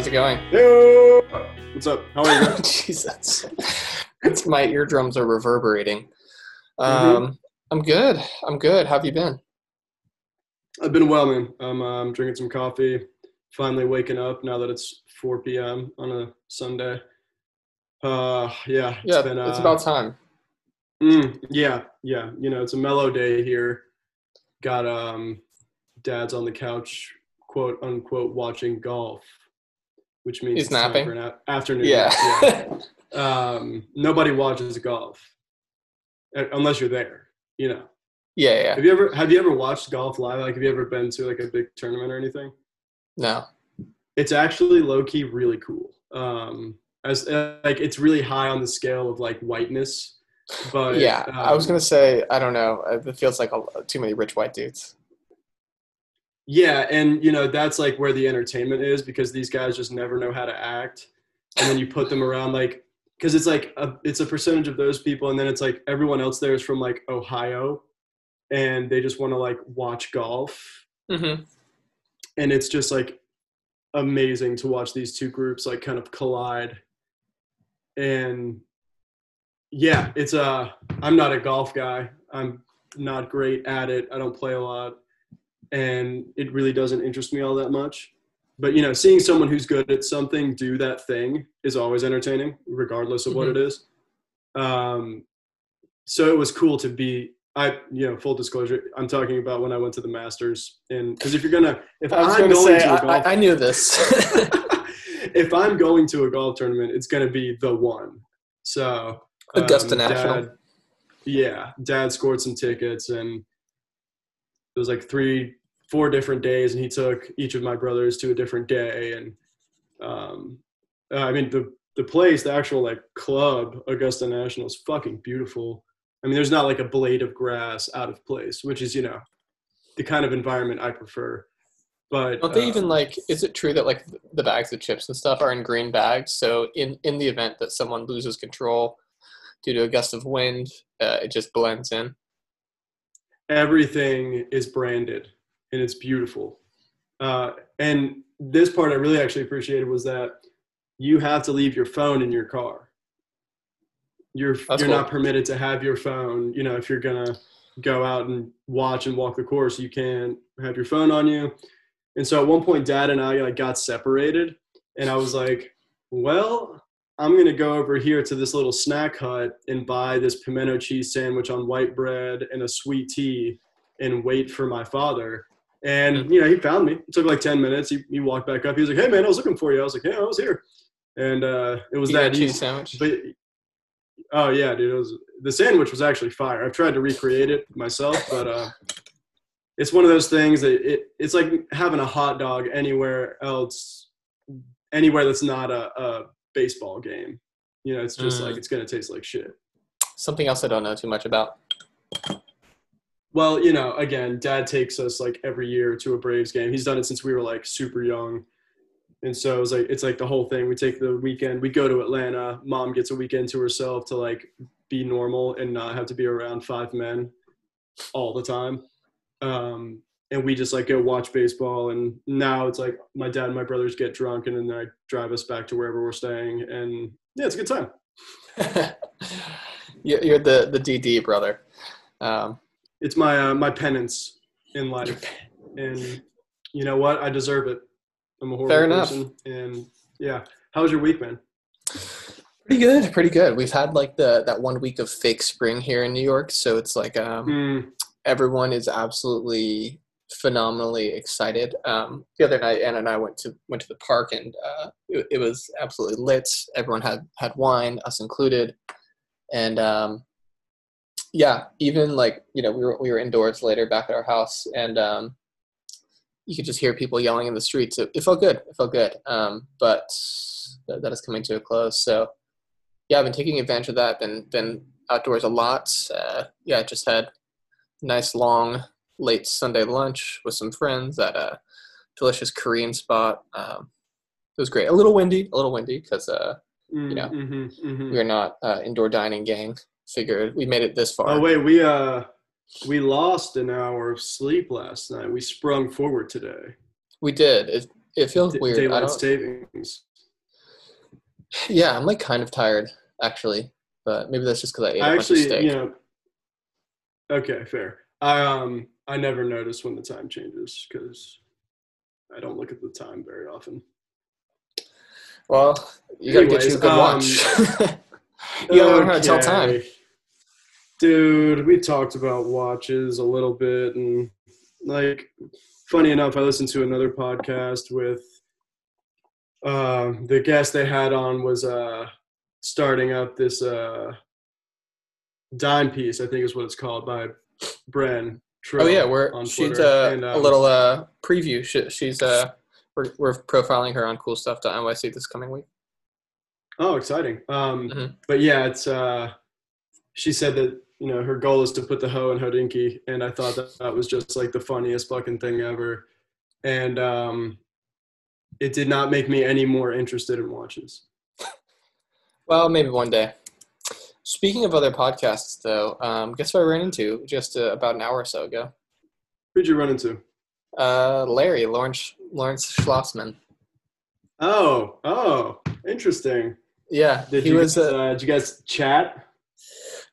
How's it going? Yo! What's up? How are you? Jesus. It's my eardrums are reverberating. Um, I'm good. I'm good. How have you been? I've been well, man. I'm um, drinking some coffee. Finally waking up now that it's 4 p.m. on a Sunday. Uh, yeah, it's yeah, been. Uh, it's about time. mm, yeah, yeah. You know, it's a mellow day here. Got um, dad's on the couch, quote unquote, watching golf, which means He's it's napping? for an afternoon. Yeah. yeah. Um, nobody watches golf unless you're there. You know. yeah, yeah. Have you ever have you ever watched golf live? Like, have you ever been to like a big tournament or anything? No. It's actually low key really cool. Um, as uh, like it's really high on the scale of like whiteness, but yeah, I was um, gonna say I don't know. It feels like a, too many rich white dudes. Yeah, and you know that's like where the entertainment is because these guys just never know how to act, and then you put them around like because it's like a, it's a percentage of those people, and then it's like everyone else there is from like Ohio, and they just want to like watch golf, Mm-hmm. and it's just like amazing to watch these two groups like kind of collide. And yeah it's uh i'm not a golf guy. I'm not great at it. I don't play a lot and it really doesn't interest me all that much but you know seeing someone who's good at something do that thing is always entertaining regardless of what Mhm. it is um so it was cool to be i you know full disclosure i'm talking about when i went to the masters and because if you're gonna if I was i'm gonna going say to a I, golf I, I knew this. if I'm going to a golf tournament, it's going to be the one. So Augusta um, National. Dad, yeah, Dad scored some tickets, and it was like three, four different days, and he took each of my brothers to a different day, and um, uh, I mean the the place, the actual like club, Augusta National, is fucking beautiful. I mean, there's not like a blade of grass out of place, which is you know the kind of environment I prefer. But Don't they um, even like? Is it true that like the bags of chips and stuff are in green bags? So in in the event that someone loses control due to a gust of wind, uh, it just blends in. everything is branded and it's beautiful. Uh, and this part I really actually appreciated was that you have to leave your phone in your car. You're That's you're cool. not permitted to have your phone. You know, if you're gonna go out and watch and walk the course, you can't have your phone on you. And so at one point, Dad and I like got separated, and I was like, "Well, I'm gonna go over here to this little snack hut and buy this pimento cheese sandwich on white bread and a sweet tea, and wait for my father." And you know, he found me. It took like ten minutes. He, he walked back up. He was like, "Hey man, I was looking for you." I was like, "Yeah, I was here." And uh, it was You that cheese easy. sandwich. But oh yeah, dude, it was the sandwich was actually fire. I've tried to recreate it myself, but uh, it's one of those things that it, it's like having a hot dog anywhere else, anywhere that's not a, a baseball game. You know, it's just Mm. like it's gonna taste like shit. Something else I don't know too much about. Well, you know, again, Dad takes us like every year to a Braves game. He's done it since we were like super young, and so it's like it's like the whole thing. We take the weekend. We go to Atlanta. Mom gets a weekend to herself to like be normal and not have to be around five men all the time. Um, and we just like go watch baseball. And now it's like my dad and my brothers get drunk, and then I drive us back to wherever we're staying. And yeah, it's a good time. you're the the DD brother. Um, It's my uh, my penance in life. and you know what? I deserve it. I'm a horrible Fair enough. person, and yeah. How was your week, man? pretty good, pretty good. We've had like the that one week of fake spring here in New York, so it's like um, Mm, everyone is absolutely phenomenally excited. Um, the other night, Anna and I went to went to the park, and uh, it, it was absolutely lit. Everyone had had wine, us included, and um, yeah, even like you know we were we were indoors later back at our house, and um, you could just hear people yelling in the streets. It, it felt good. It felt good. Um, but that, that is coming to a close. So yeah, I've been taking advantage of that. Been been outdoors a lot. Uh, yeah, just had nice long late Sunday lunch with some friends at a delicious Korean spot. Um, it was great. A little windy, a little windy because uh, mm, know, mhm, mhm. we are not uh, indoor dining gang. Figured we made it this far. Oh wait, we uh we lost an hour of sleep last night. We sprung forward today. We did. It, It feels D- weird. Daylight savings. yeah, I'm like kind of tired actually, but maybe that's just because I ate a I bunch of steak. you know. Okay, fair. I um I never notice when the time changes because I don't look at the time very often. Well, you gotta get you a good um, watch. you gotta learn how to tell time. Dude, we talked about watches a little bit, and like, funny enough, I listened to another podcast with uh, the guest they had on was uh, starting up this uh, dime piece, I think is what it's called by Bren. Oh yeah, we're on she's Twitter. uh, And, a um, little uh preview. She, she's uh we're we're profiling her on coolstuff.nyc this coming week. Oh, exciting. Um, Mhm. But yeah, it's. Uh, she said that you know her goal is to put the hoe in Hodinkee, and I thought that that was just like the funniest fucking thing ever, and um, it did not make me any more interested in watches. Well, maybe one day. Speaking of other podcasts, though, um, guess what I ran into just uh, about an hour or so ago? Who'd you run into? Uh, Larry Lawrence Lawrence Schlossman. Oh, oh, interesting. Yeah, Did he you was. guys, Uh, uh, did you guys chat?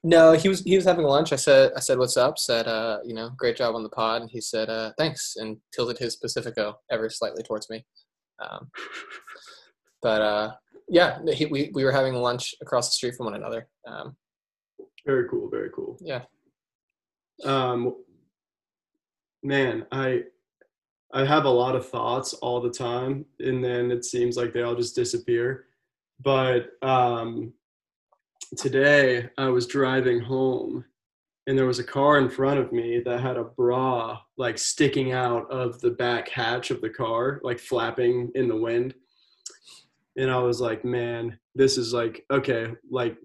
No, he was. He was having lunch. I said. I said, "What's up?" Said, uh, "You know, great job on the pod." And he said, uh, "Thanks," and tilted his Pacifico ever slightly towards me. Um, but uh, yeah, he, we we were having lunch across the street from one another. Um, Very cool. Very cool. yeah. Um, man, I I have a lot of thoughts all the time, and then it seems like they all just disappear. But um, today I was driving home, and there was a car in front of me that had a bra like sticking out of the back hatch of the car, like flapping in the wind. And I was like, man, this is like okay, like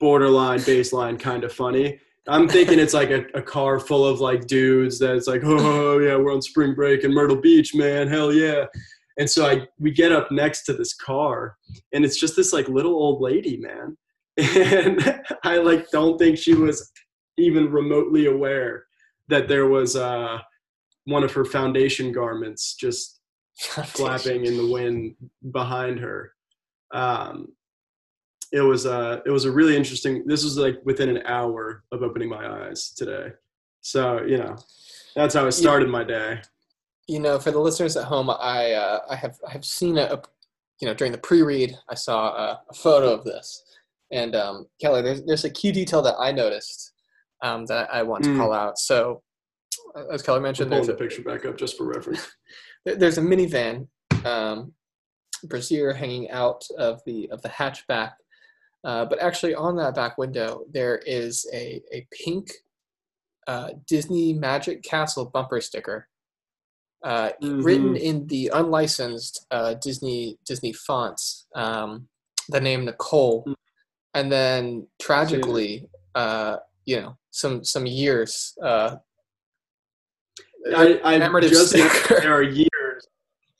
borderline baseline kind of funny. I'm thinking it's like a, a car full of like dudes that's like, oh, oh yeah, we're on spring break in Myrtle Beach, man, hell yeah. And so I we get up next to this car, and it's just this like little old lady, man. And I like don't think she was even remotely aware that there was uh, one of her foundation garments just flapping in the wind behind her. Um, it was uh, it was a really interesting. This was like within an hour of opening my eyes today. So you know, that's how I started my day. you know, for the listeners at home, I uh, I have I have seen a, a you know during the pre-read, I saw a, a photo of this, and um, Kelly, there's there's a key detail that I noticed um, that I want to Mm. call out. So, uh, as Kelly mentioned, there's the a, picture back up just for reference. there's a minivan, um, brassiere hanging out of the of the hatchback, uh, but actually on that back window there is a a pink uh, Disney Magic Castle bumper sticker, uh, written Mhm. in the unlicensed uh, Disney Disney fonts. Um, the name Nicole, Mm. And then tragically, uh, you know, some some years. Uh, I, I just sticker. there are years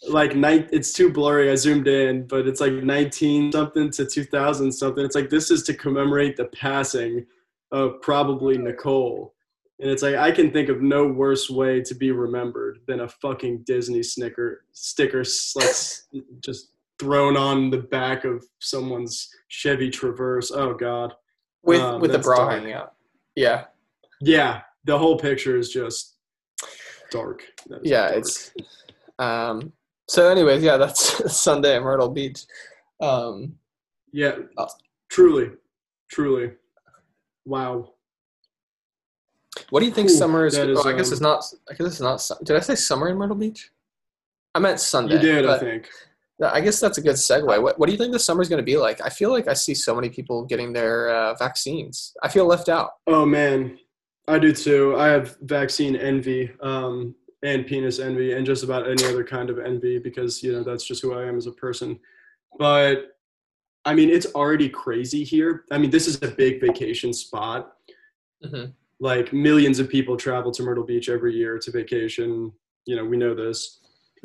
like night. It's too blurry. I zoomed in, but it's like 19 something to 2000 something. It's like this is to commemorate the passing of probably Nicole. And it's like I can think of no worse way to be remembered than a fucking Disney snicker sticker like just thrown on the back of someone's Chevy Traverse. Oh God. with Um, with the bra hanging out. Yeah, Yeah, the whole picture is just dark. Is yeah, dark. it's um. So, anyways, yeah, that's Sunday at Myrtle Beach. Um, Yeah, Oh. truly, truly. Wow. what do you think Ooh, summer is? is, oh, I guess um, it's not. I guess it's not. Did I say summer in Myrtle Beach? I meant Sunday. You did, I think. I guess that's a good segue. What, what do you think the summer is going to be like? I feel like I see so many people getting their uh, vaccines. I feel left out. Oh man, I do too. I have vaccine envy, um, and penis envy, and just about any other kind of envy because you know that's just who I am as a person. But I mean, it's already crazy here. I mean, this is a big vacation spot. Mhm. Like millions of people travel to Myrtle Beach every year to vacation. You know, we know this.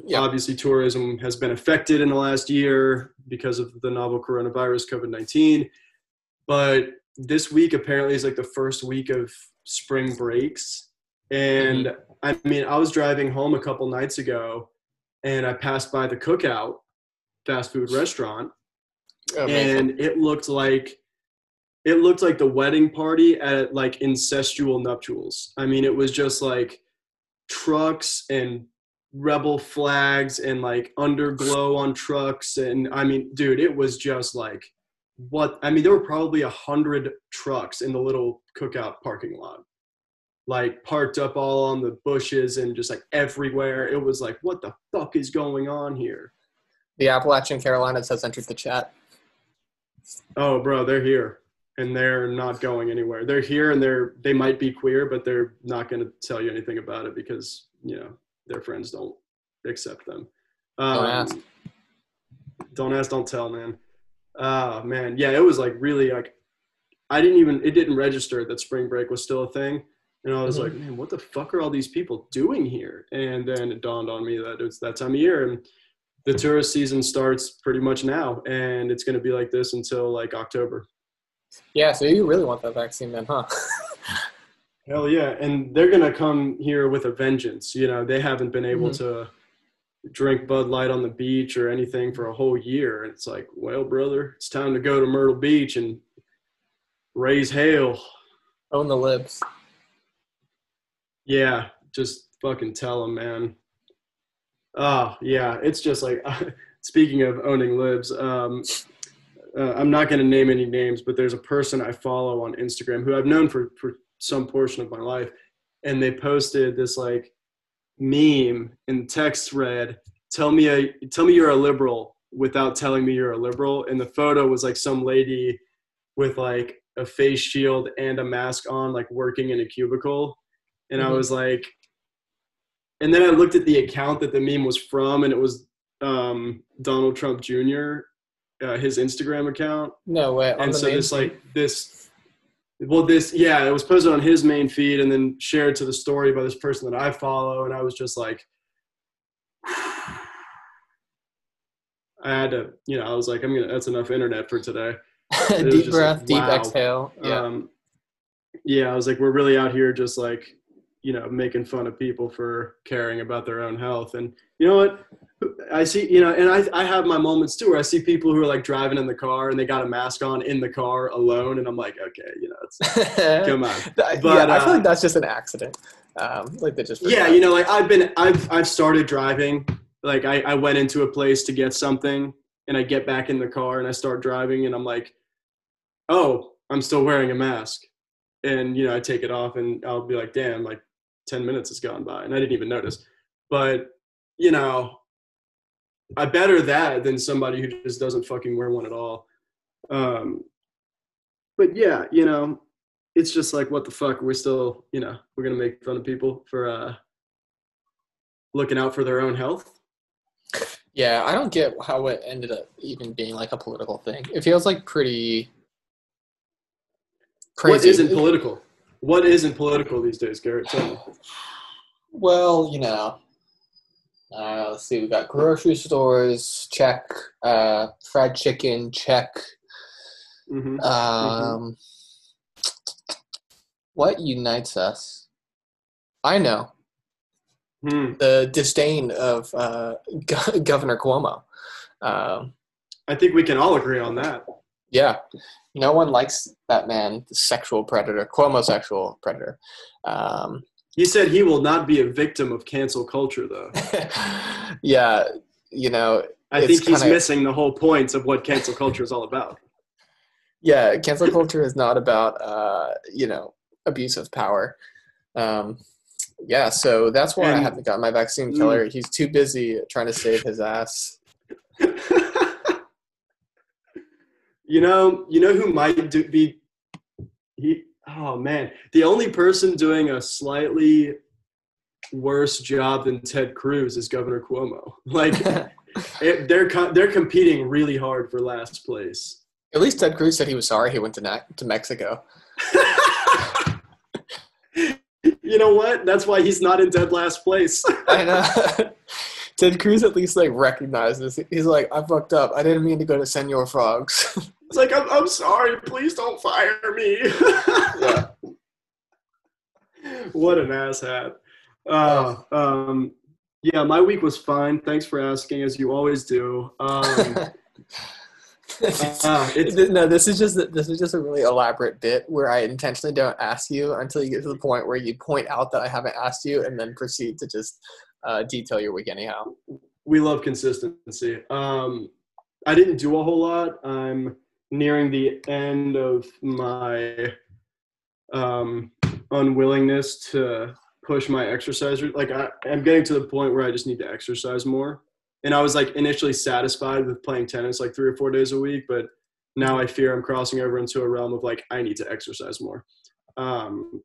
Yeah. Obviously, tourism has been affected in the last year because of the novel coronavirus, COVID 19. But this week apparently is like the first week of spring breaks. And mm-hmm. I mean, I was driving home a couple nights ago and I passed by the Cookout fast food restaurant, oh, Amazing. and it looked like it looked like the wedding party at like incestual nuptials. I mean, it was just like trucks and rebel flags and like underglow on trucks and I mean, dude, it was just like what I mean, there were probably a hundred trucks in the little cookout parking lot. Like parked up all on the bushes and just like everywhere. It was like, what the fuck is going on here? the Appalachian Carolinas has entered the chat. Oh, bro, they're here and they're not going anywhere. They're here and they're they might be queer, but they're not going to tell you anything about it because you know their friends don't accept them. Um, Don't ask. Don't ask, don't tell, man. Oh man, yeah, it was like really like I didn't even it didn't register that spring break was still a thing, and I was Mhm. like, man, what the fuck are all these people doing here? And then it dawned on me that it's that time of year and the tourist season starts pretty much now, and it's going to be like this until like October. Yeah, so you really want that vaccine then, huh? Hell yeah. And they're going to come here with a vengeance. You know, they haven't been able Mhm. to drink Bud Light on the beach or anything for a whole year. And it's like, well, brother, it's time to go to Myrtle Beach and raise hail. Own the libs. Yeah, just fucking tell them, man. Oh, yeah. It's just like, speaking of owning libs, um, uh, I'm not going to name any names, but there's a person I follow on Instagram who I've known for, for some portion of my life. And they posted this like meme in text read tell me a, tell me you're a liberal without telling me you're a liberal. And the photo was like some lady with like a face shield and a mask on, like working in a cubicle. And I Mhm. was like, and then I looked at the account that the meme was from, and it was um, Donald Trump Jr. Uh, his Instagram account, No way. And so this like this, well, this yeah, it was posted on his main feed and then shared to the story by this person that I follow, and I was just like, I had to, you know, I was like, I'm gonna, that's enough internet for today. deep breath, like, deep wow. exhale. Yeah. Um, yeah, I was like, we're really out here just like, you know, making fun of people for caring about their own health. And you know what? I see, you know, and I, I have my moments too where I see people who are like driving in the car and they got a mask on in the car alone. And I'm like, okay, you know, it's, come on. But, yeah, I feel uh, like that's just an accident. Um, like they just Yeah, you know, like I've been, I've, I've started driving. Like I, I went into a place to get something and I get back in the car and I start driving and I'm like, oh, I'm still wearing a mask. And, you know, I take it off and I'll be like, damn, like 10 minutes has gone by and I didn't even notice. But, you know, I better that than somebody who just doesn't fucking wear one at all. Um, but yeah, you know, it's just like, what the fuck? We're still, you know, we're going to make fun of people for uh, looking out for their own health. Yeah, I don't get how it ended up even being like a political thing. It feels like pretty crazy. What isn't political? What isn't political these days, Garrett? Well, you know, uh, let's see. We got grocery stores. Check. Uh, fried chicken. Check. hmm Um, What unites us? I know Hmm. the disdain of uh, Governor Cuomo. Um, I think we can all agree on that. Yeah, no one likes that man, the sexual predator, Cuomo sexual predator. Um, He said he will not be a victim of cancel culture, though. yeah, you know, I think he's kinda- missing the whole point of what cancel culture is all about. yeah, cancel culture is not about uh, you know abuse of power. Um, yeah, so that's why I haven't got my vaccine Mm. killer. He's too busy trying to save his ass. you know, you know who might do, be he. Oh man, the only person doing a slightly worse job than Ted Cruz is Governor Cuomo. Like it, they're they're competing really hard for last place. At least Ted Cruz said he was sorry he went to Na- to Mexico. you know what? That's why he's not in dead last place. I know. Ted Cruz at least like recognizes. He's like, I fucked up. I didn't mean to go to Senor Frogs. It's like I'm, I'm sorry. Please don't fire me. yeah. what an asshat. Uh, um, Yeah, my week was fine. Thanks for asking, as you always do. Um, uh, it's, no, this is just this is just a really elaborate bit where I intentionally don't ask you until you get to the point where you point out that I haven't asked you, and then proceed to just uh, detail your week anyhow. we love consistency. Um, I didn't do a whole lot. I'm nearing the end of my um, unwillingness to push my exercise. Like I, I'm getting to the point where I just need to exercise more. And I was like initially satisfied with playing tennis like three or four days a week, but now I fear I'm crossing over into a realm of like I need to exercise more. Um,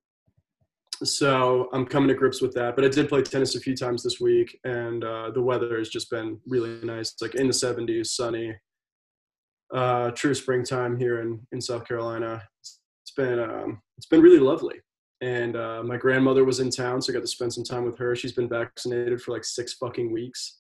so I'm coming to grips with that. But I did play tennis a few times this week, and uh, the weather has just been really nice. It's like in the 70s, sunny, uh, true springtime here in in South Carolina. It's been um, it's been really lovely. And uh, my grandmother was in town, so I got to spend some time with her. She's been vaccinated for like six fucking weeks.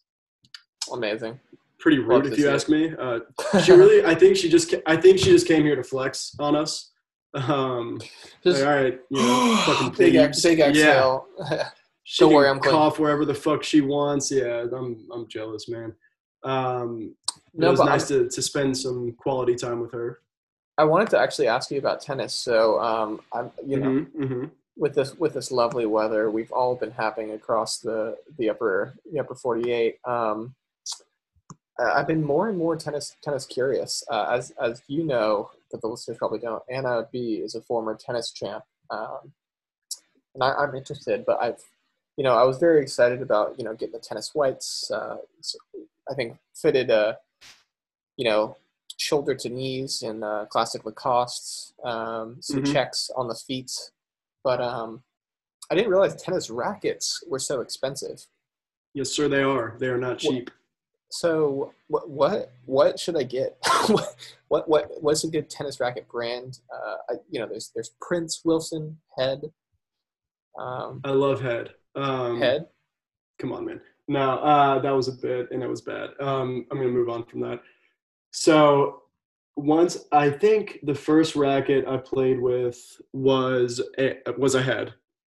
Amazing. Pretty rude, if you it. ask me. Uh, she really, I think she just, I think she just came here to flex on us. Um, Just like, all right, you know, fucking big, ex- big Yeah, she Don't can worry, I'm clean. cough wherever the fuck she wants. Yeah, I'm, I'm jealous, man. Um, No, it was nice to, to spend some quality time with her. I wanted to actually ask you about tennis. So, um, I'm, you know, Mhm, mhm. with this with this lovely weather we've all been having across the the upper the upper 48 um I- i've been more and more tennis tennis curious uh, as as you know but the listeners probably don't anna b is a former tennis champ um and I, i'm interested but i've you know i was very excited about you know getting the tennis whites uh so i think fitted uh you know shoulder to knees in uh, classic lacoste um some Mhm. checks on the feet but um, I didn't realize tennis rackets were so expensive. Yes, sir, they are. They are not Well- cheap. So what what what should I get? what what what what's a good tennis racket brand? Uh, I, you know, there's there's Prince Wilson Head. Um, I love head. Um, head. come on, man. No, uh, that was a bit, and it was bad. Um, I'm gonna move on from that. So once I think the first racket I played with was a, was a head,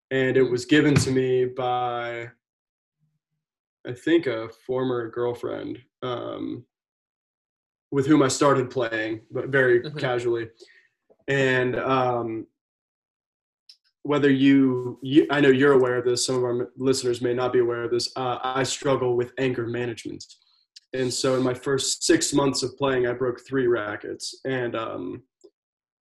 and it was given to me by I think a former girlfriend um, with whom I started playing, but very Mhm. casually. And um, whether you, you, I know you're aware of this, some of our listeners may not be aware of this. Uh, I struggle with anger management. And so in my first six months of playing, I broke three rackets. And, um,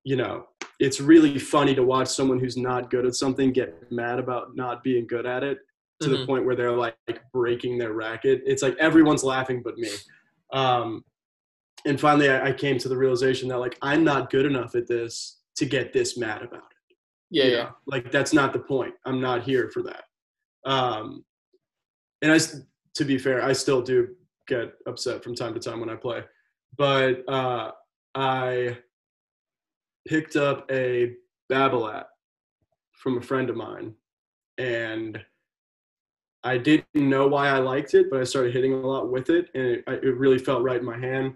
you know, it's really funny to watch someone who's not good at something get mad about not being good at it to the Mhm. point where they're like, breaking their racket. It's like everyone's laughing but me. Um, and finally, I, I came to the realization that like I'm not good enough at this to get this mad about it. Yeah, you yeah. know? Like that's not the point. I'm not here for that. Um, and I, to be fair, I still do get upset from time to time when I play, but uh, I picked up a Babolat from a friend of mine, and I didn't know why I liked it, but I started hitting a lot with it, and it, it really felt right in my hand.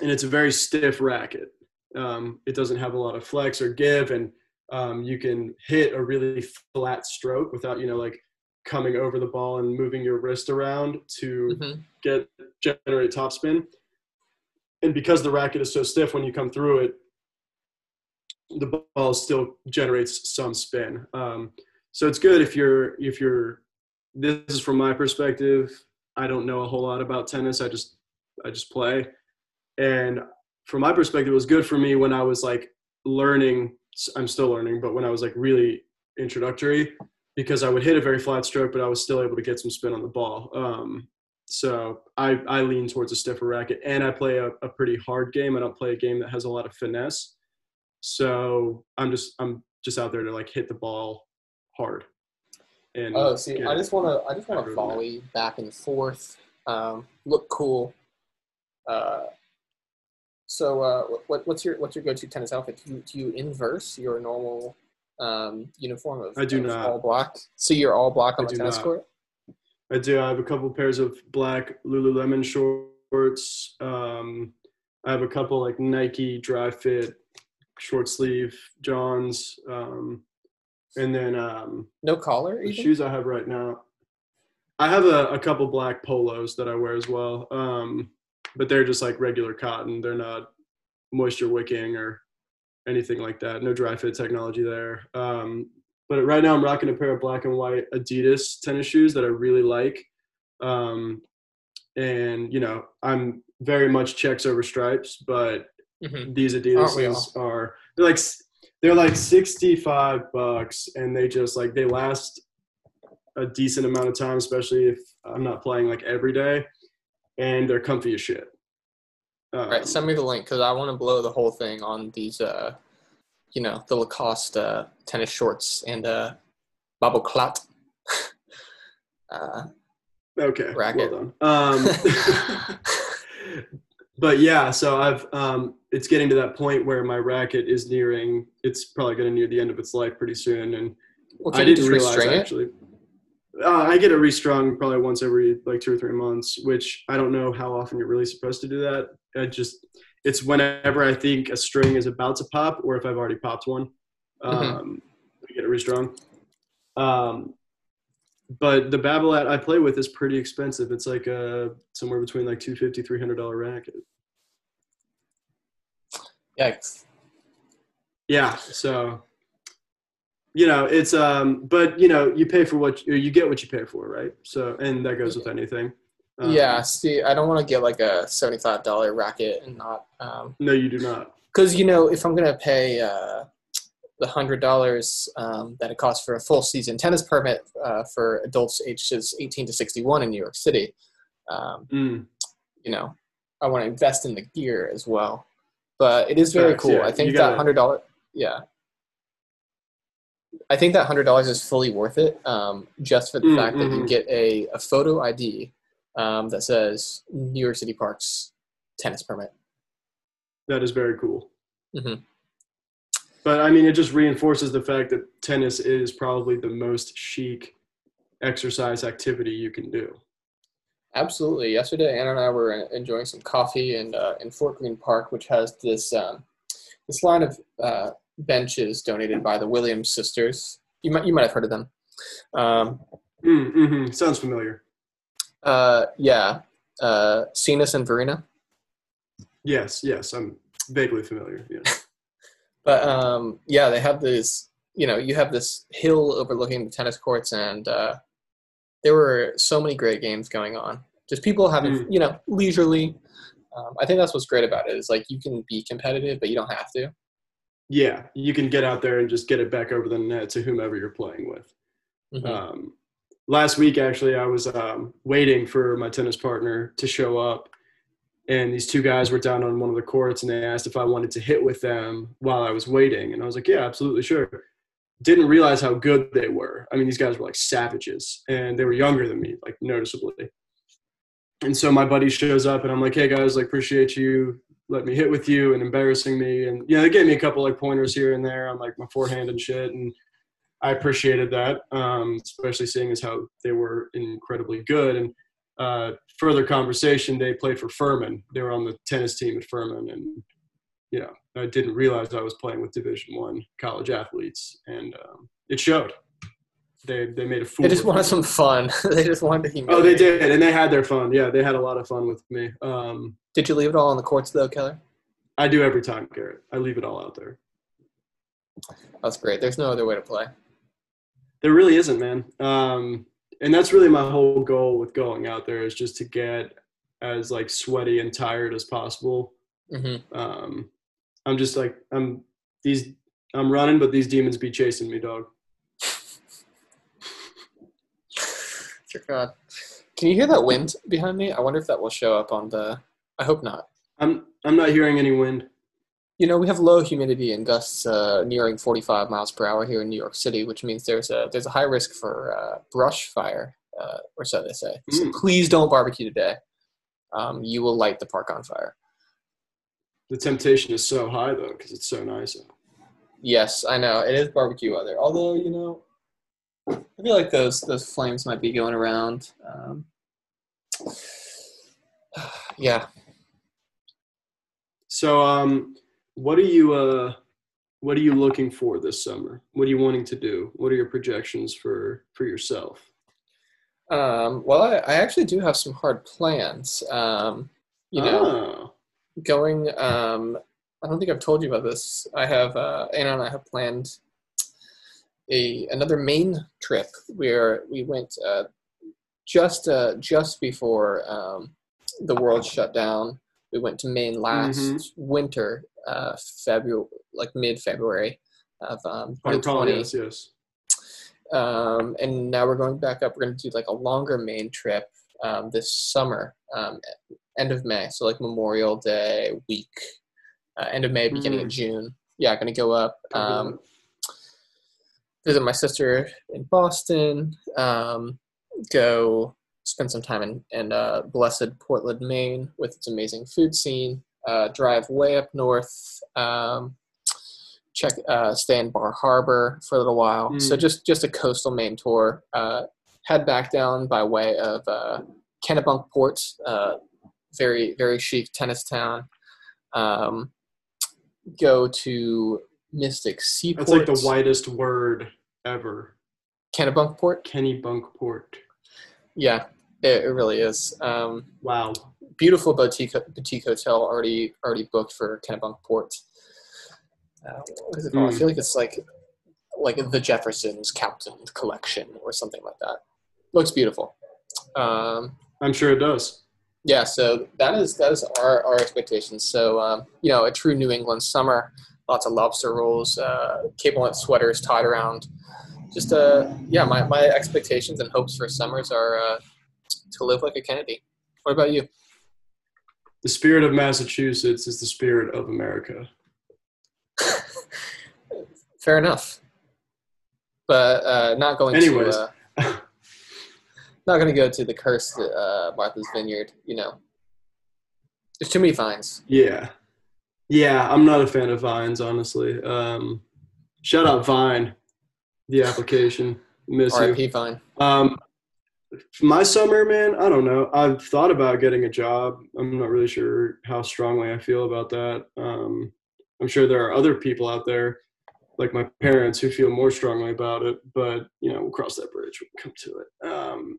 And it's a very stiff racket. Um, it doesn't have a lot of flex or give, and um, you can hit a really flat stroke without, you know, like coming over the ball and moving your wrist around to Mhm. get generate topspin. And because the racket is so stiff, when you come through it, the ball still generates some spin. Um, so it's good if you're if you're. This is from my perspective. I don't know a whole lot about tennis. I just I just play, and from my perspective, it was good for me when I was like learning. I'm still learning, but when I was like really introductory, because I would hit a very flat stroke, but I was still able to get some spin on the ball. Um, so I, I lean towards a stiffer racket, and I play a, a pretty hard game. I don't play a game that has a lot of finesse. So I'm just I'm just out there to like hit the ball hard. And Oh, see, I just want to I just want to volley back and forth, um, look cool. Uh, so, uh, what, what's your what's your go-to tennis outfit? Do you, do you inverse your normal um, uniform of, I do not. all black? So you're all black on I the tennis not. court. I do. I have a couple pairs of black Lululemon shorts. Um, I have a couple like Nike dry fit short sleeve Johns. Um, and then um, No collar, the even? shoes I have right now. I have a, a couple black polos that I wear as well, um, but they're just like regular cotton. They're not moisture wicking or anything like that. No dry fit technology there. Um, but right now I'm rocking a pair of black and white Adidas tennis shoes that I really like. Um, and you know, I'm very much checks over stripes, but Mhm. these Adidas are they're like they're like 65 bucks and they just like they last a decent amount of time, especially if I'm not playing like every day, and they're comfy as shit. Um, All right, send me the link because I want to blow the whole thing on these, uh, you know, the Lacoste uh, tennis shorts and uh, Babo Clat. uh, okay, racket. well done. Um, but yeah, so I've um, it's getting to that point where my racket is nearing. It's probably going to near the end of its life pretty soon, and well, I didn't realize restring it? actually. Uh, I get it restrung probably once every like two or three months, which I don't know how often you're really supposed to do that. I just it's whenever I think a string is about to pop, or if I've already popped one, um, I get it restrung. Um, but the Babolat I play with is pretty expensive. It's like uh, somewhere between like two fifty, three hundred dollar racket. Yikes. Yeah, so you know it's um, but you know you pay for what you, you get what you pay for, right? So and that goes with anything. Um, yeah, see, I don't want to get like a seventy-five dollar racket and not, um, No, you do not. because you know, if I'm gonna pay uh, the hundred dollars um, that it costs for a full season tennis permit uh, for adults ages eighteen to sixty-one in New York City, um, Mm. you know, I want to invest in the gear as well. But it is very cool. yeah. I think that gotta- hundred dollar, yeah. I think that hundred dollars is fully worth it, um, just for the Mm, fact that you mhm. get a, a photo ID um, that says New York City Parks tennis permit. That is very cool. Mhm. But I mean, it just reinforces the fact that tennis is probably the most chic exercise activity you can do. Absolutely. Yesterday, Anna and I were enjoying some coffee in uh, in Fort Greene Park, which has this um, this line of uh, benches donated by the Williams sisters. You might you might have heard of them. Um, Mm, hmm Sounds familiar. uh, yeah, uh, Cenas and Verena. Yes, yes, I'm vaguely familiar. Yeah. But um, yeah, they have this. You know, you have this hill overlooking the tennis courts, and uh, there were so many great games going on. Just people having, Mm. you know, leisurely. Um, I think that's what's great about it is like you can be competitive, but you don't have to. yeah, you can get out there and just get it back over the net to whomever you're playing with. Mhm. Um, last week, actually, I was um, waiting for my tennis partner to show up, and these two guys were down on one of the courts, and they asked if I wanted to hit with them while I was waiting, and I was like, "Yeah, absolutely, sure." Didn't realize how good they were. I mean, these guys were like savages, and they were younger than me, like noticeably. And so my buddy shows up, and I'm like, "Hey guys, like, appreciate you let me hit with you and embarrassing me and yeah they gave me a couple like pointers here and there on like my forehand and shit and i appreciated that um, especially seeing as how they were incredibly good and uh, further conversation they played for furman they were on the tennis team at furman and you know i didn't realize i was playing with division one college athletes and um, it showed they they made a fool They just wanted me. some fun. they just wanted to oh they did and they had their fun yeah they had a lot of fun with me um, Did you leave it all on the courts though, Keller? I do every time, Garrett. I leave it all out there. That's great. There's no other way to play. There really isn't, man. Um, and that's really my whole goal with going out there is just to get as like sweaty and tired as possible. hmm Um, I'm just like I'm these I'm running, but these demons be chasing me, dog. Dear God. Can you hear that wind behind me? I wonder if that will show up on the. I hope not. I'm I'm not hearing any wind. You know, we have low humidity and gusts uh, nearing 45 miles per hour here in New York City, which means there's a there's a high risk for uh, brush fire, uh, or so they say. So Mm. please don't barbecue today. Um, you will light the park on fire. The temptation is so high though, because it's so nice. out. Yes, I know it is barbecue weather. Although you know, I feel like those those flames might be going around. Um, yeah, So, um, what are you uh, what are you looking for this summer? What are you wanting to do? What are your projections for for yourself? Um, well, I, I actually do have some hard plans. Um, you know, Oh. going. Um, I don't think I've told you about this. I have uh, Anna and I have planned a another main trip where we went uh, just uh, just before um, the world shut down. We went to Maine last Mhm. winter, uh, February, like mid February of um, 2020. yes, yes. um, and now we're going back up. We're going to do like a longer Maine trip um, this summer, um, end of May, so like Memorial Day week, uh, end of May, beginning of June. Yeah, going to go up, um, visit my sister in Boston, um, go spend some time in, in uh, blessed Portland, Maine, with its amazing food scene. Uh, drive way up north. Um, check uh, stay in Bar Harbor for a little while. So Mm. just just a coastal Maine tour. Uh, head back down by way of uh, Kennebunkport, uh, very very chic tennis town. Um, go to Mystic Seaport. That's like the widest word ever. Kennebunkport. Kenny Bunkport. Yeah, it, it really is. Um, Wow. beautiful boutique boutique hotel already already booked for Kennebunkport. Uh, what is it called? I Mm. feel like it's like like the Jefferson's Captain Collection or something like that. Looks beautiful. Um, I'm sure it does. yeah, so that is that is our, our expectations. So um, you know, a true New England summer, lots of lobster rolls, uh, cable knit sweaters tied around. Just uh, yeah, my, my expectations and hopes for summers are uh, to live like a Kennedy. What about you? The spirit of Massachusetts is the spirit of America. Fair enough. But uh, not going Anyways. to uh, not going to go to the cursed uh, Martha's Vineyard. You know, there's too many vines. Yeah. Yeah, I'm not a fan of Vines, honestly. Um, shout out Vine, the application. Miss you. R.I.P. Vine. Um, my summer, man, I don't know. I've thought about getting a job. I'm not really sure how strongly I feel about that. Um, I'm sure there are other people out there, like my parents, who feel more strongly about it. But you know, we'll cross that bridge when we come to it. Um,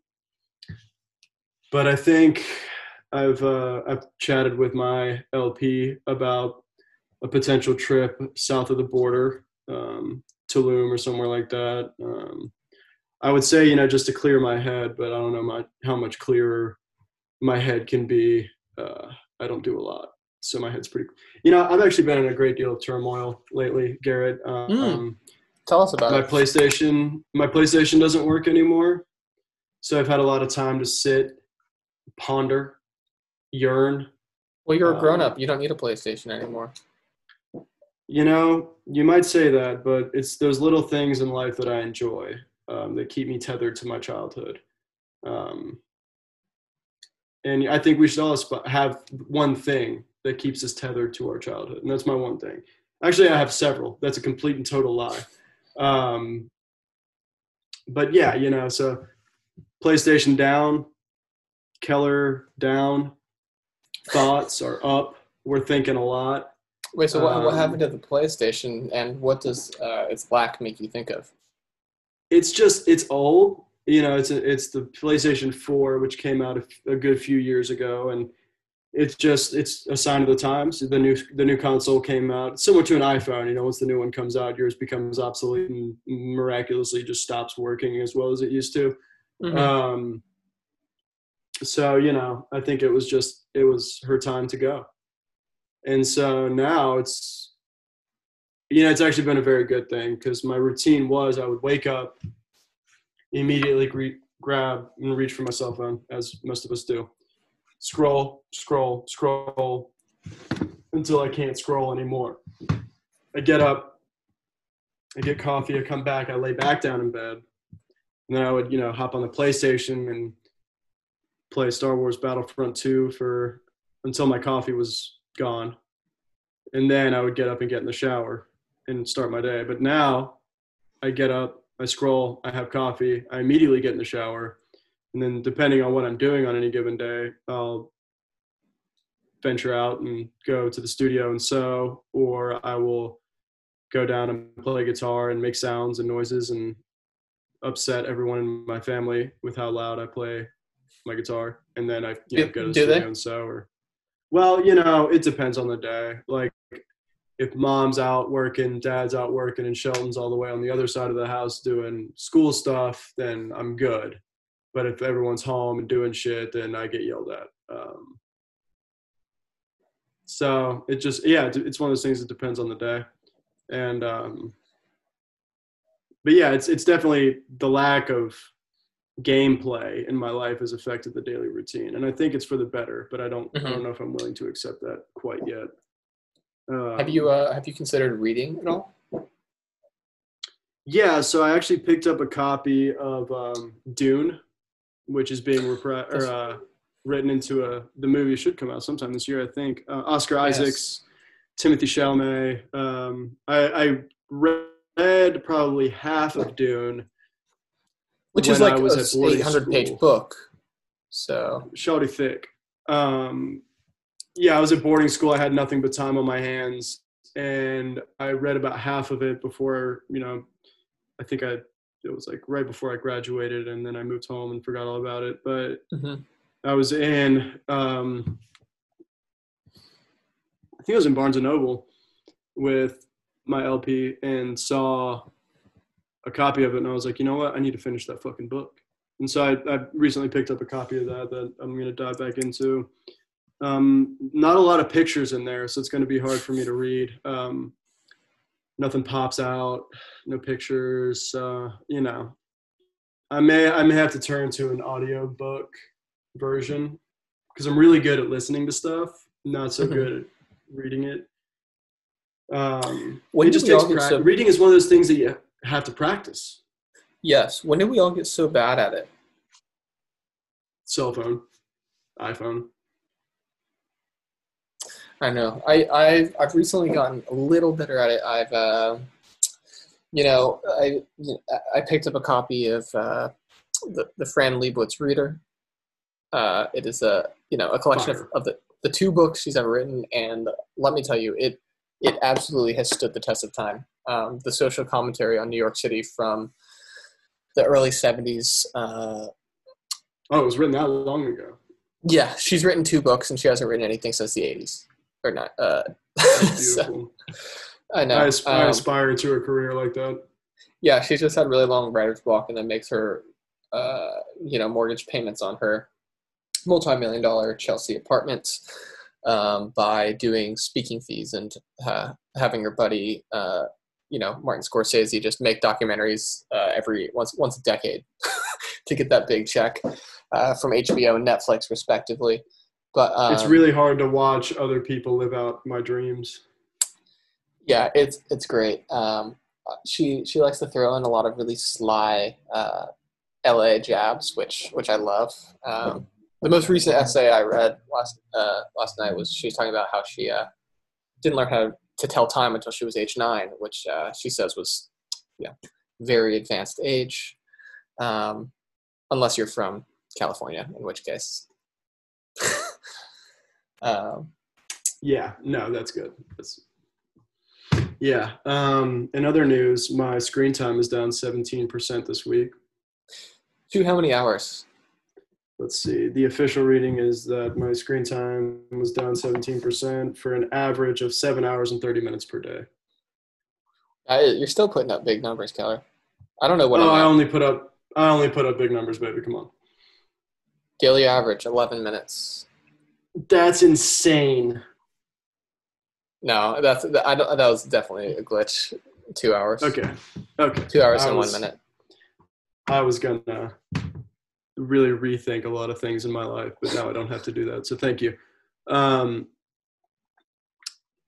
but I think I've uh, I've chatted with my LP about a potential trip south of the border, um, Tulum or somewhere like that. Um, I would say, you know, just to clear my head, but I don't know my, how much clearer my head can be. Uh, I don't do a lot. So my head's pretty, you know, I've actually been in a great deal of turmoil lately, Garrett. Um, Mm. Tell us about my it. PlayStation, my PlayStation doesn't work anymore. So I've had a lot of time to sit, ponder, yearn. Well, you're a um, grown up. You don't need a PlayStation anymore. You know, you might say that, but it's those little things in life that I enjoy um, that keep me tethered to my childhood. Um, and I think we should all have one thing that keeps us tethered to our childhood, and that's my one thing. Actually, I have several. That's a complete and total lie. Um, but yeah, you know, so PlayStation down, Keller down, thoughts are up. We're thinking a lot. Wait, so what, what um, happened to the PlayStation, and what does uh, its lack make you think of? It's just it's old you know it's a, it's the playstation 4 which came out a good few years ago and it's just it's a sign of the times. The new the new console came out similar to an iphone you know once the new one comes out yours becomes obsolete and miraculously just stops working as well as it used to. Mhm. um so you know i think it was just it was her time to go. And so now it's you know it's actually been a very good thing because my routine was i would wake up immediately gre- grab and reach for my cell phone as most of us do. Scroll scroll scroll until i can't scroll anymore. I get up i get coffee i come back i lay back down in bed. And then i would you know hop on the playstation and play star wars battlefront 2 for until my coffee was gone. And then i would get up and get in the shower and start my day but now i get up i scroll i have coffee i immediately get in the shower and then depending on what i'm doing on any given day i'll venture out and go to the studio and sew or i will go down and play guitar and make sounds and noises and upset everyone in my family with how loud I play my guitar, and then I you know, go to the do they? studio and sew. Or, well, you know, it depends on the day. Like if mom's out working, dad's out working, and Shelton's all the way on the other side of the house doing school stuff, then I'm good. But if everyone's home and doing shit, then I get yelled at. Um, so it just yeah, it's one of those things that depends on the day, and um, but yeah, it's it's definitely the lack of gameplay in my life has affected the daily routine, and I think it's for the better. But I don't I Mhm. don't know if I'm willing to accept that quite yet. Um, Have you uh, have you considered reading at all? Yeah, so I actually picked up a copy of um, Dune, which is being repri- or, uh, written into a the movie should come out sometime this year, I think. Uh, Oscar Yes. Isaacs, Timothy Chalamet. Um, I, I read probably half of Dune. Which is like I was a at 800 page book. So Shoddy thick. Um, yeah, I was at boarding school. I had nothing but time on my hands, and I read about half of it before. You know, I think I it was like right before I graduated, and then I moved home and forgot all about it. But Mhm. I was in, um, I think I was in Barnes and Noble with my LP and saw a copy of it, and I was like, you know what, I need to finish that fucking book. And so I, I recently picked up a copy of that that I'm going to dive back into. Um, not a lot of pictures in there, so it's going to be hard for me to read. Um, nothing pops out, no pictures. Uh, you know, I may I may have to turn to an audio book version because I'm really good at listening to stuff, not so Mhm. good at reading it. Um, When just takes prac- so- reading is one of those things that you have to practice. yes, when did we all get so bad at it? Cell phone, iPhone. I know. I I've I've recently gotten a little better at it. I've uh, you know I I picked up a copy of uh, the the Fran Lebowitz Reader. Uh, it is a you know a collection of, of the the two books she's ever written, and let me tell you, it it absolutely has stood the test of time. Um, the social commentary on New York City from the early '70s. Uh, Oh, it was written that long ago. yeah, she's written two books, and she hasn't written anything since the '80s or not. Uh, so- I know. I, asp- I Um, aspire to a career like that. yeah, she's just had really long writer's block, and that makes her, uh, you know, mortgage payments on her multi-million dollar Chelsea apartments um, by doing speaking fees and uh, having her buddy, uh, you know, Martin Scorsese, just make documentaries uh, every once once a decade to get that big check uh, from HBO and Netflix, respectively. But um, it's really hard to watch other people live out my dreams. Yeah, it's it's great. Um, she she likes to throw in a lot of really sly uh, LA jabs, which which I love. Um, the most recent essay I read last uh, last night was she was talking about how she uh, didn't learn how to tell time until she was age nine, which uh, she says was yeah very advanced age, um, unless you're from California, in which case. um, Yeah, no, that's good. That's yeah. Um, in other news, my screen time is down 17% this week. to how many hours? Let's see. The official reading is that my screen time was down 17% for an average of seven hours and 30 minutes per day. I, you're still putting up big numbers, Keller. I don't know what oh, I'm I only put up I only put up big numbers, baby. Come on. Daily average, 11 minutes. That's insane. No, that's I don't, that was definitely a glitch. Two hours. Okay. Okay. Two hours I and was- one minute. I was gonna really rethink a lot of things in my life, but now I don't have to do that. So thank you. Um,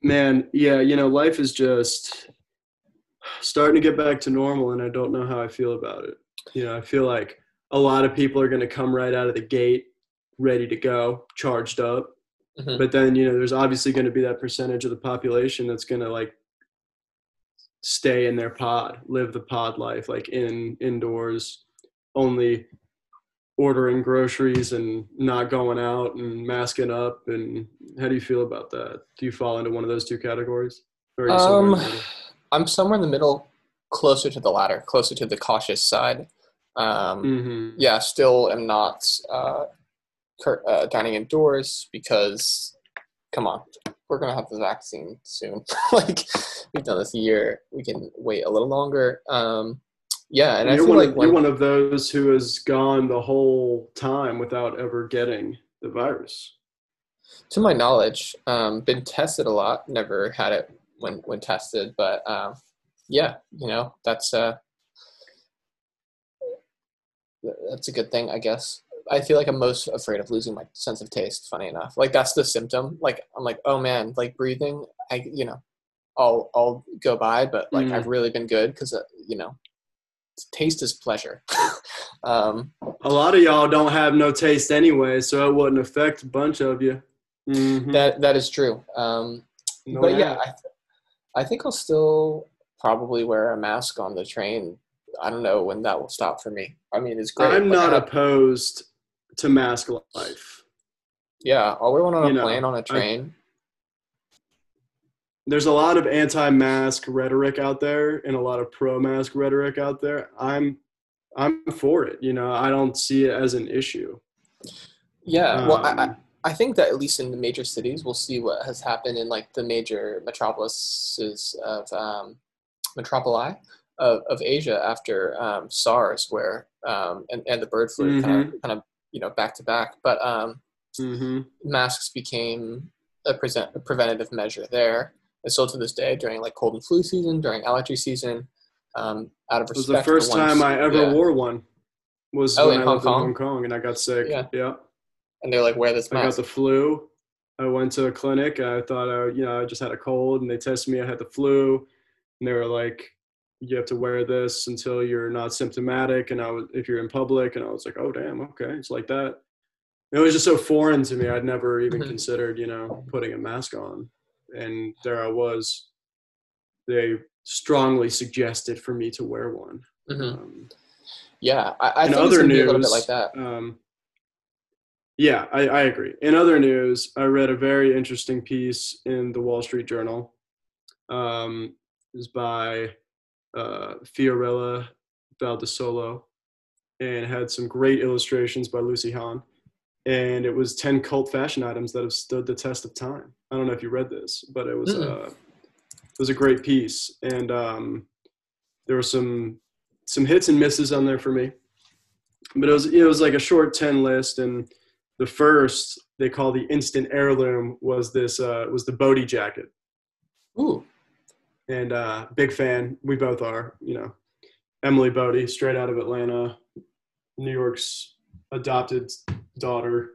man, yeah, you know, life is just starting to get back to normal, and I don't know how I feel about it. You know, I feel like a lot of people are going to come right out of the gate ready to go, charged up. Mhm. But then, you know, there's obviously going to be that percentage of the population that's going to like stay in their pod, live the pod life, like in indoors, only ordering groceries and not going out and masking up. And how do you feel about that? Do you fall into one of those two categories? Or are you Um? I'm somewhere in the middle, closer to the latter, closer to the cautious side. Um, hmm yeah, still am not uh, uh, dining indoors because, come on, we're gonna have the vaccine soon. like we've done this a year, we can wait a little longer. Um, yeah, and I you're feel one, like of, when, you're one of those who has gone the whole time without ever getting the virus. to my knowledge, um, been tested a lot. Never had it when when tested, but um, yeah, you know that's uh, that's a good thing, I guess. I feel like I'm most afraid of losing my sense of taste. Funny enough, like that's the symptom. Like I'm like, oh man, like breathing. I you know, I'll I'll go by, but like Mm. I've really been good because uh, you know, taste is pleasure. um, A lot of y'all don't have no taste anyway, so it wouldn't affect a bunch of you. Mhm. that that is true. Um, No but yeah. I, th- I think I'll still probably wear a mask on the train. I don't know when that will stop for me. I mean, it's great. I'm not opposed to mask life. yeah, I'll wear one on a you know, plane on a train. There's a lot of anti-mask rhetoric out there and a lot of pro-mask rhetoric out there. I'm I'm for it. You know, I don't see it as an issue. yeah, well, I, I Um, think that at least in the major cities, we'll see what has happened in like the major metropolises of um, metropoli of, of Asia after um, SARS, where um, and and the bird flu kind of kind of you know back to back, but um, mhm. masks became a, present, a preventative measure there. And still to this day, during like cold and flu season, during allergy season, um, out of It was the first one's- time I ever yeah. wore one. Was Oh, when in I Hong lived Kong? in Hong Kong and I got sick. Yeah. yeah. And they're like, wear this mask. I got the flu. I went to a clinic. I thought I, you know, I just had a cold, and they tested me. I had the flu, and they were like, "You have to wear this until you're not symptomatic." And I was, if you're in public, and I was like, "Oh, damn, okay, it's like that." It was just so foreign to me. I'd never even Mhm. considered, you know, putting a mask on, and there I was. They strongly suggested for me to wear one. Mhm. Um, Yeah, I, I in think other be a little bit news, like that. Um, yeah, I, I agree. In other news, I read a very interesting piece in the Wall Street Journal. Um, it was by uh, Fiorella Valdesolo and had some great illustrations by Lucy Hahn. And it was 10 cult fashion items that have stood the test of time. I don't know if you read this, but it was, uh, it was a great piece. And um, there were some some hits and misses on there for me. But it was it was like a short ten list, and the first they call the instant heirloom was this uh, was the Bode jacket, Ooh, and uh, big fan. We both are, you know, Emily Bode, straight out of Atlanta, New York's adopted daughter,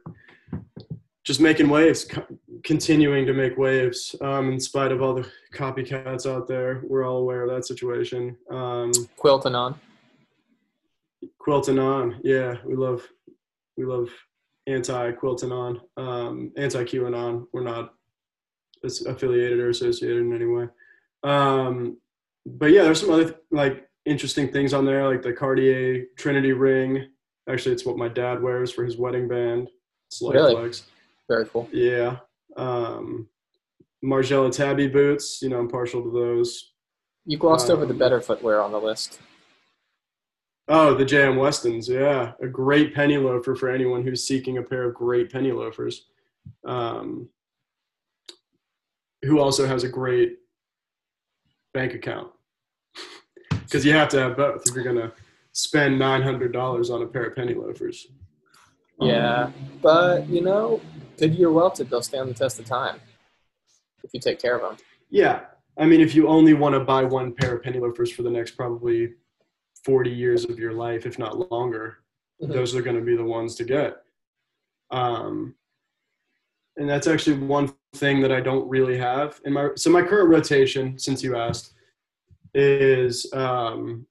just making waves, co- continuing to make waves, um, in spite of all the copycats out there. We're all aware of that situation. Um, Quilton on. Quilting on, yeah, we love we love anti Quilting on, um, anti QAnon. We're not affiliated or associated in any way. Um, but yeah, there's some other like interesting things on there, like the Cartier Trinity ring. Actually, it's what my dad wears for his wedding band. It's like Really? flex. Very cool. Yeah. Um, Margiela Tabi boots. You know, I'm partial to those. You glossed over the Um, better footwear on the list. Oh, the JM Westons, yeah, a great penny loafer for anyone who's seeking a pair of great penny loafers. Um, who also has a great bank account because you have to have both if you're gonna spend nine hundred dollars on a pair of penny loafers. Yeah, but you know, Goodyear welted, they'll stand the test of time if you take care of them. Yeah, I mean, if you only want to buy one pair of penny loafers for the next probably forty years of your life, if not longer, Mhm. those are going to be the ones to get. Um, and that's actually one thing that I don't really have in my. So my current rotation, since you asked, is um,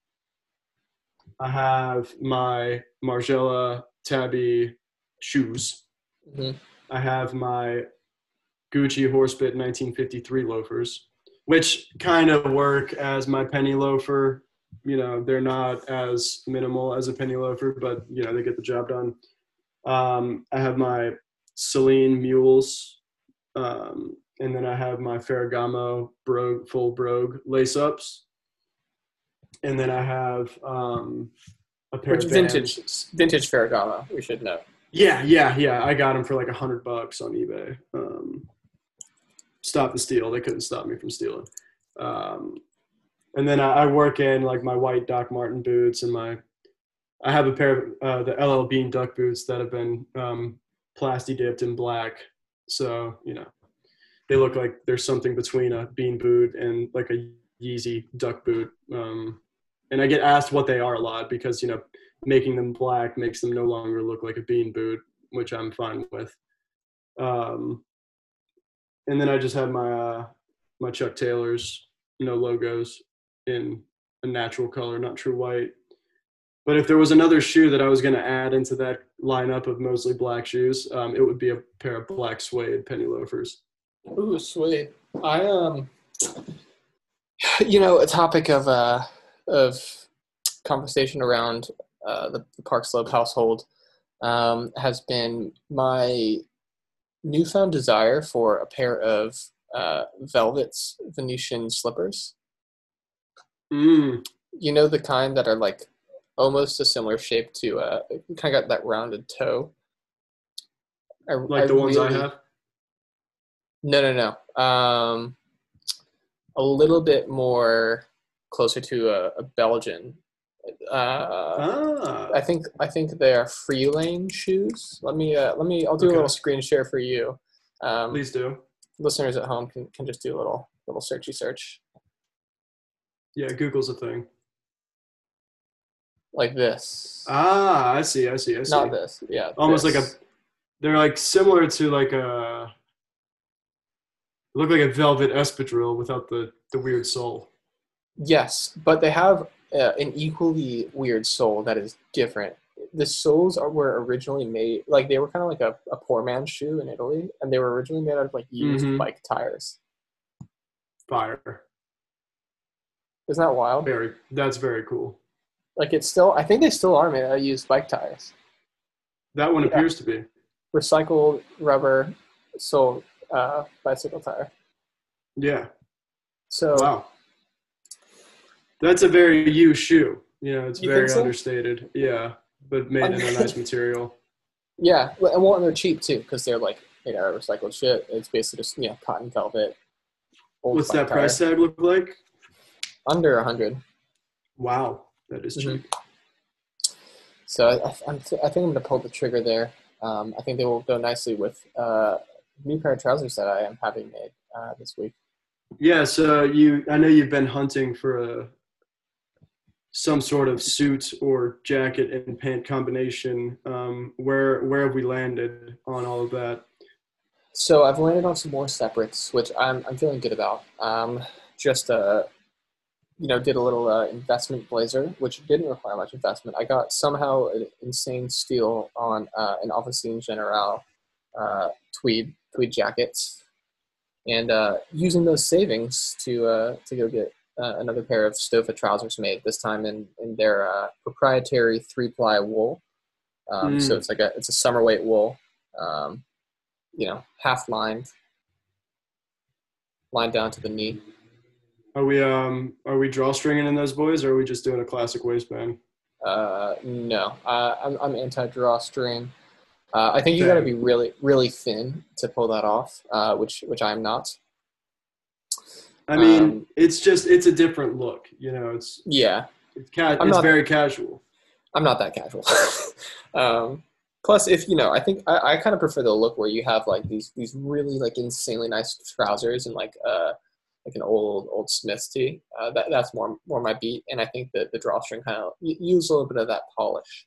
I have my Margiela Tabi shoes. Mhm. I have my Gucci Horsebit 1953 loafers, which kind of work as my penny loafer. You know, they're not as minimal as a penny loafer, but you know they get the job done. Um, I have my Celine Mules, um, and then I have my Ferragamo brogue, full brogue lace ups, and then I have um, a pair Which of vintage vintage Ferragamo, we should know. Yeah, yeah, yeah. I got them for like a hundred bucks on eBay. Um, stop the steal. They couldn't stop me from stealing. Um, and then I, I work in like my white Doc Marten boots and my. I have a pair of uh, the LL Bean duck boots that have been um, plasti dipped in black. So you know, they look like there's something between a bean boot and like a Yeezy duck boot. Um, and I get asked what they are a lot because you know making them black makes them no longer look like a bean boot, which I'm fine with. Um, and then I just have my uh, my Chuck Taylors, no logos, in a natural color, not true white. But if there was another shoe that I was going to add into that lineup of mostly black shoes, um, it would be a pair of black suede penny loafers. Ooh, sweet. I um, you know, a topic of uh of conversation around uh, the, the Park Slope household um, has been my newfound desire for a pair of uh, Velvet's Venetian slippers. Mm, You know the kind that are like almost a similar shape to uh, kind of got that rounded toe. I, like I the ones I have. No, no, no. Um, a little bit more closer to a, a Belgian. Uh, Ah, I think I think they are friulane shoes. Let me uh, let me. I'll do Okay. a little screen share for you. Um, please do. listeners at home can, can just do a little little searchy search Yeah, Google's a thing. Like this. Ah, I see. I see. I see. Not this. Yeah. almost like a they're like similar to like a look like a velvet espadrille without the the weird sole Yes, but they have uh, an equally weird sole that is different. The soles are were originally made like they were kind of like a, a poor man's shoe in Italy, and they were originally made out of like used Mhm. bike tires. fire Isn't that wild? very that's very cool Like it's still, I think they still are made out of used bike tires. that one Yeah. appears to be Recycled rubber sole uh, bicycle tire. yeah So wow that's a very you shoe you know it's You very so? understated yeah but made in a nice material yeah, well, and well, and they're cheap too because they're like made out of recycled shit. It's basically just you know cotton velvet. what's that price tag look like Under a hundred. wow that is Mhm. cheap So I, I, I'm, I think I'm gonna pull the trigger there. Um, I think they will go nicely with uh, new pair of trousers that I am having made uh, this week. yeah so you i know you've been hunting for a some sort of suit or jacket and pant combination um, where where have we landed on all of that So I've landed on some more separates, which I'm I'm feeling good about. Um, just uh, you know, did a little uh, investment blazer, which didn't require much investment. I got somehow an insane steal on uh, an Officine Générale uh, tweed tweed jackets, and uh, using those savings to uh, to go get uh, another pair of Stoffa trousers made. This time in in their uh, proprietary three ply wool. Um, So Mm. it's like a it's a summer weight wool. Um, you know, half lined, lined down to the knee. Are we um are we drawstringing in those boys, or are we just doing a classic waistband? Uh, no, uh, I'm, I'm anti drawstring. Uh, I think you got to be really, really thin to pull that off, uh, which which I'm not. I mean, Um, it's just it's a different look. You know, it's Yeah, it's ca- I'm it's not- very casual. I'm not that casual. um, plus, if you know, I think I, I kind of prefer the look where you have like these these really like insanely nice trousers and like uh like an old old Smith's tee. Uh, that that's more more my beat, and I think that the drawstring kind of use a little bit of that polish.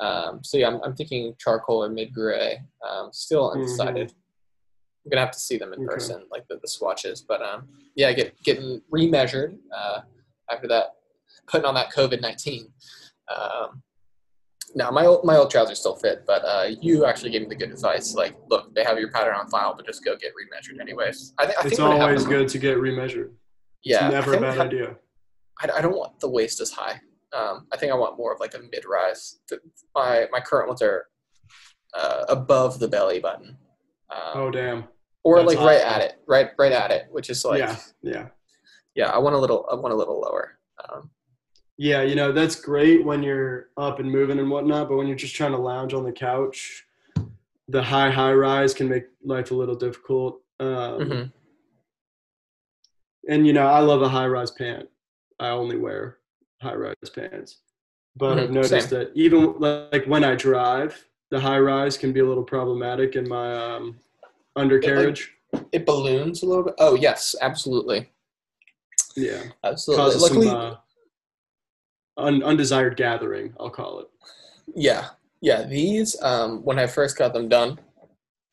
Um, so yeah, I'm, I'm thinking charcoal or mid gray. Um, still undecided. I'm gonna have to see them in Okay. person, like the, the swatches. But um, yeah, get getting remeasured uh, after that, putting on that COVID nineteen. Um, no, my old my old trousers still fit, but uh, you actually gave me the good advice. Like, look, they have your pattern on file, but just go get remeasured anyways. I, th- I It's think I'm gonna have always good to get remeasured. Yeah, it's never a bad ha- idea. I, I don't want the waist as high. Um, I think I want more of like a mid rise. My my current ones are uh, above the belly button, um, Oh damn. or that's like right at it, right right at it, which is like yeah, yeah. yeah, I want a little I want a little lower. Um, Yeah, you know, that's great when you're up and moving and whatnot, but when you're just trying to lounge on the couch, the high, high rise can make life a little difficult. Um, Mhm. And, you know, I love a high rise pant. I only wear high rise pants. But I've Mhm, noticed same. that even like when I drive, the high rise can be a little problematic in my um, undercarriage. It balloons a little bit. Oh yes, absolutely, yeah. absolutely. Causes Luckily, some uh, un- undesired gathering, I'll call it. yeah, yeah. These um, when I first got them done,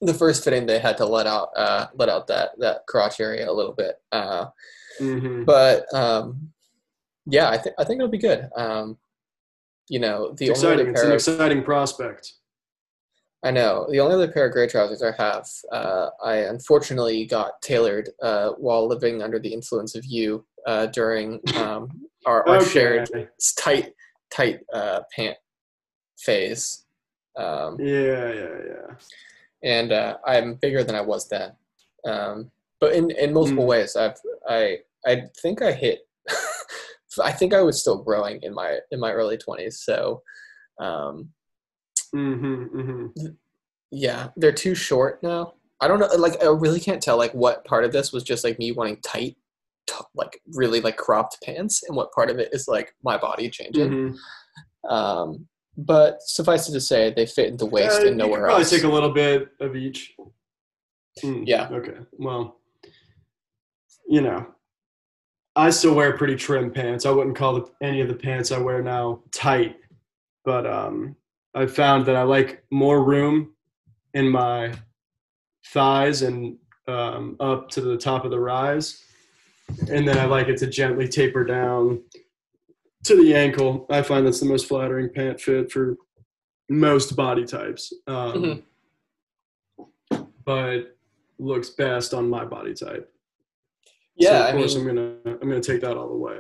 the first fitting they had to let out uh, let out that that crotch area a little bit. Uh, hmm but um, yeah, I think I think it'll be good. Um, you know, the It's only exciting. It's an of, exciting prospect. I know the only other pair of gray trousers I have, uh, I unfortunately got tailored uh, while living under the influence of you uh, during um, our, our shared tight tight uh, pant phase. Um, Yeah, yeah, yeah. and uh, I'm bigger than I was then. Um, but in, in multiple Mm. ways, I've I I think I hit. I think I was still growing in my in my early twenties. So, um, hmm hmm yeah, they're too short now. I don't know. Like I really can't tell like what part of this was just like me wanting tight, like really like cropped pants, and what part of it is like my body changing. hmm Um, but suffice it to say, they fit in the waist Uh, and nowhere probably else. take a little bit of each. Hmm, Yeah. Okay. Well, you know, I still wear pretty trim pants. I wouldn't call the, any of the pants I wear now tight, but um, I found that I like more room in my thighs and um, up to the top of the rise, and then I like it to gently taper down to the ankle. I find that's the most flattering pant fit for most body types. Um, Mhm. But looks best on my body type. yeah, so of I course mean, I'm gonna I'm gonna take that all the way.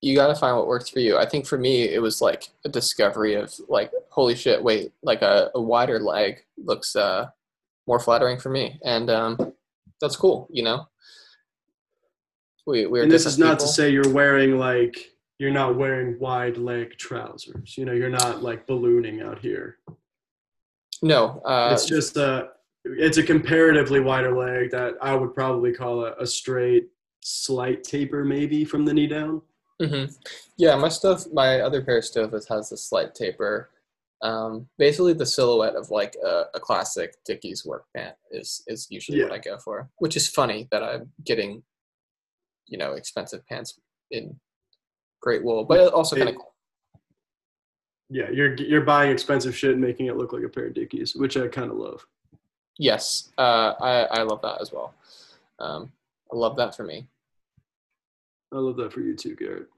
you got to find what works for you. I think for me, it was like a discovery of like, holy shit, wait, like a, a wider leg looks uh, more flattering for me, and um, that's cool. You know, we we're and this is not people. to say you're wearing like you're not wearing wide leg trousers. You know, you're not like ballooning out here. no. Uh, it's just a it's a comparatively wider leg that I would probably call a, a straight slight taper maybe from the knee down. hmm Yeah, my stuff, my other pair of Stoffas has a slight taper. Um, basically, the silhouette of like a, a classic Dickies work pant is is usually what I go for. Which is funny that I'm getting, you know, expensive pants in great wool, but also kind of cool. Yeah, you're you're buying expensive shit and making it look like a pair of Dickies, which I kind of love. Yes, uh, I I love that as well. Um, I love that for me. I love that for you too, Garrett.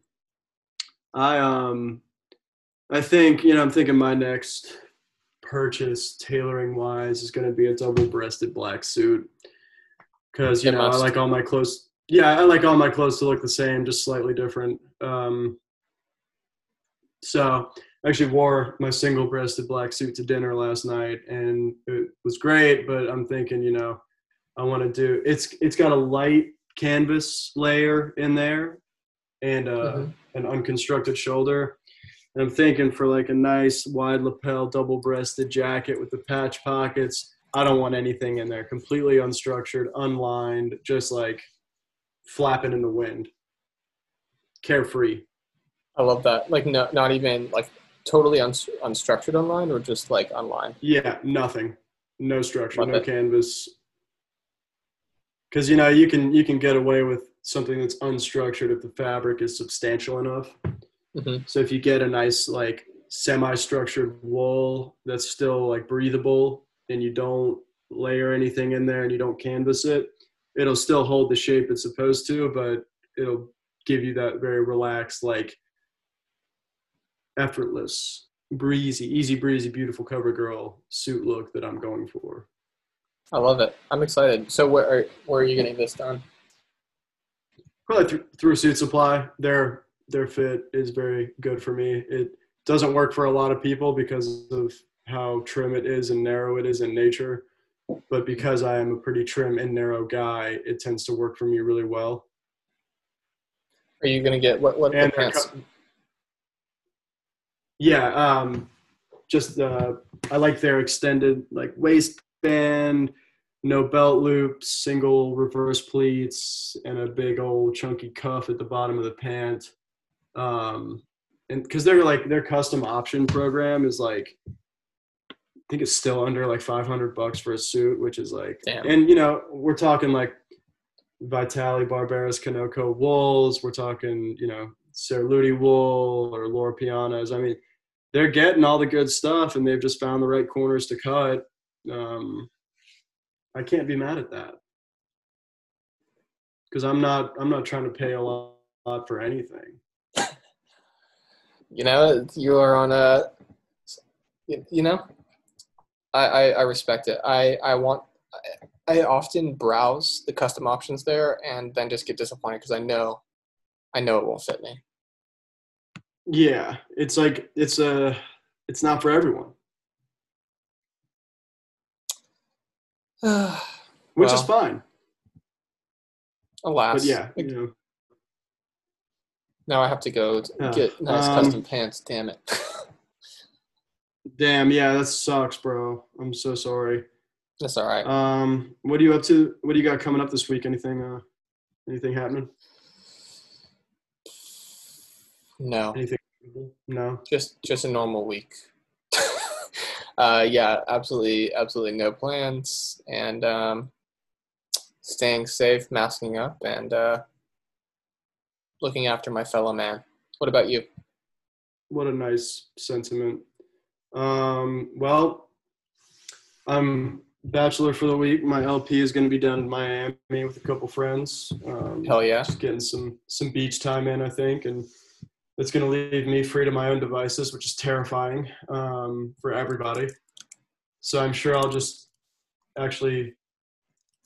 I um I think, you know, I'm thinking my next purchase tailoring wise is going to be a double breasted black suit cuz you It know, I like all my clothes yeah, I like all my clothes to look the same, just slightly different. Um so I actually wore my single breasted black suit to dinner last night and it was great, but I'm thinking, you know, I want to do it's it's got a light canvas layer in there and uh, Mhm. an unconstructed shoulder. And I'm thinking for like a nice wide lapel double breasted jacket with the patch pockets. I don't want anything in there. Completely unstructured, unlined, just like flapping in the wind. Carefree. I love that. Like, no, not even like totally uns unstructured online, or just like online. Yeah, nothing. No structure, Love no it. canvas. Cuz you know, you can you can get away with something that's unstructured if the fabric is substantial enough. hmm So if you get a nice like semi-structured wool that's still like breathable and you don't layer anything in there and you don't canvas it, it'll still hold the shape it's supposed to, but it'll give you that very relaxed, like effortless, breezy, easy breezy, beautiful cover girl suit look that I'm going for. I love it. I'm excited. So, where are where are you getting this done? Probably through, through Suitsupply. Their their fit is very good for me. It doesn't work for a lot of people because of how trim it is and narrow it is in nature. But because I am a pretty trim and narrow guy, it tends to work for me really well. Are you gonna get what what And pants? co- Yeah, um, just uh, I like their extended like waistband, no belt loops, single reverse pleats, and a big old chunky cuff at the bottom of the pant. Um, and because they're like their custom option program is like think it's still under like 500 bucks for a suit, which is like, Damn. and you know, we're talking like Vitale Barberis Canonico wools. We're talking, you know, Cerruti wool or Loro Pianas. I mean, they're getting all the good stuff and they've just found the right corners to cut. Um, I can't be mad at that because I'm not, I'm not trying to pay a lot, lot for anything. You know, you are on a. You know, I, I I respect it. I I want. I, often browse the custom options there and then just get disappointed because I know, I know it won't fit me. Yeah, it's like it's a, it's not for everyone, which is fine. Alas, But yeah, you know, now I have to go t- Yeah. get nice Um, custom pants. Damn it. damn, yeah, that sucks, bro. I'm so sorry. That's all right. Um, what are you up to? What do you got coming up this week? Anything? Uh, anything happening? no, Anything? No. just just a normal week. uh, yeah, absolutely, absolutely no plans, and um, staying safe, masking up, and uh, looking after my fellow man. What about you? What a nice sentiment. Um, well, I'm bachelor for the week. My LP is going to be down in Miami with a couple friends. Um, Hell yeah! just getting some some beach time in, I think, and it's going to leave me free to my own devices, which is terrifying um, for everybody. So I'm sure I'll just actually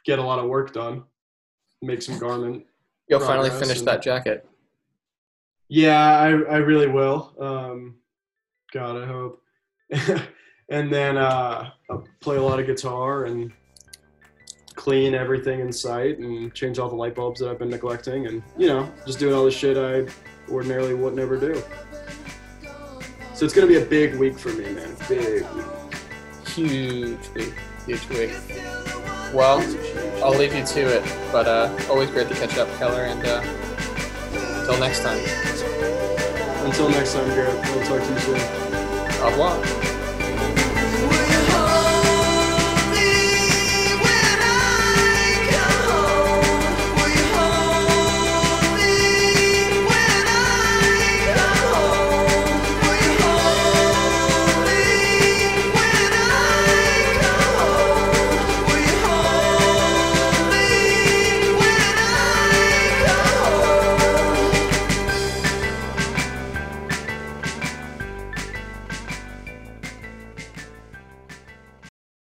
get a lot of work done, make some garment. You'll finally finish and- that jacket. Yeah, I I really will. Um, God, I hope. and then uh, play a lot of guitar and clean everything in sight and change all the light bulbs that I've been neglecting and you know just doing all the shit I ordinarily would never do. So it's gonna be a big week for me, man. Big week. Huge week, huge week. Well, I'll leave you to it, but uh, always great to catch up, Keller, and uh, until next time, Until next time, Garrett. I'll talk to you soon. Au revoir.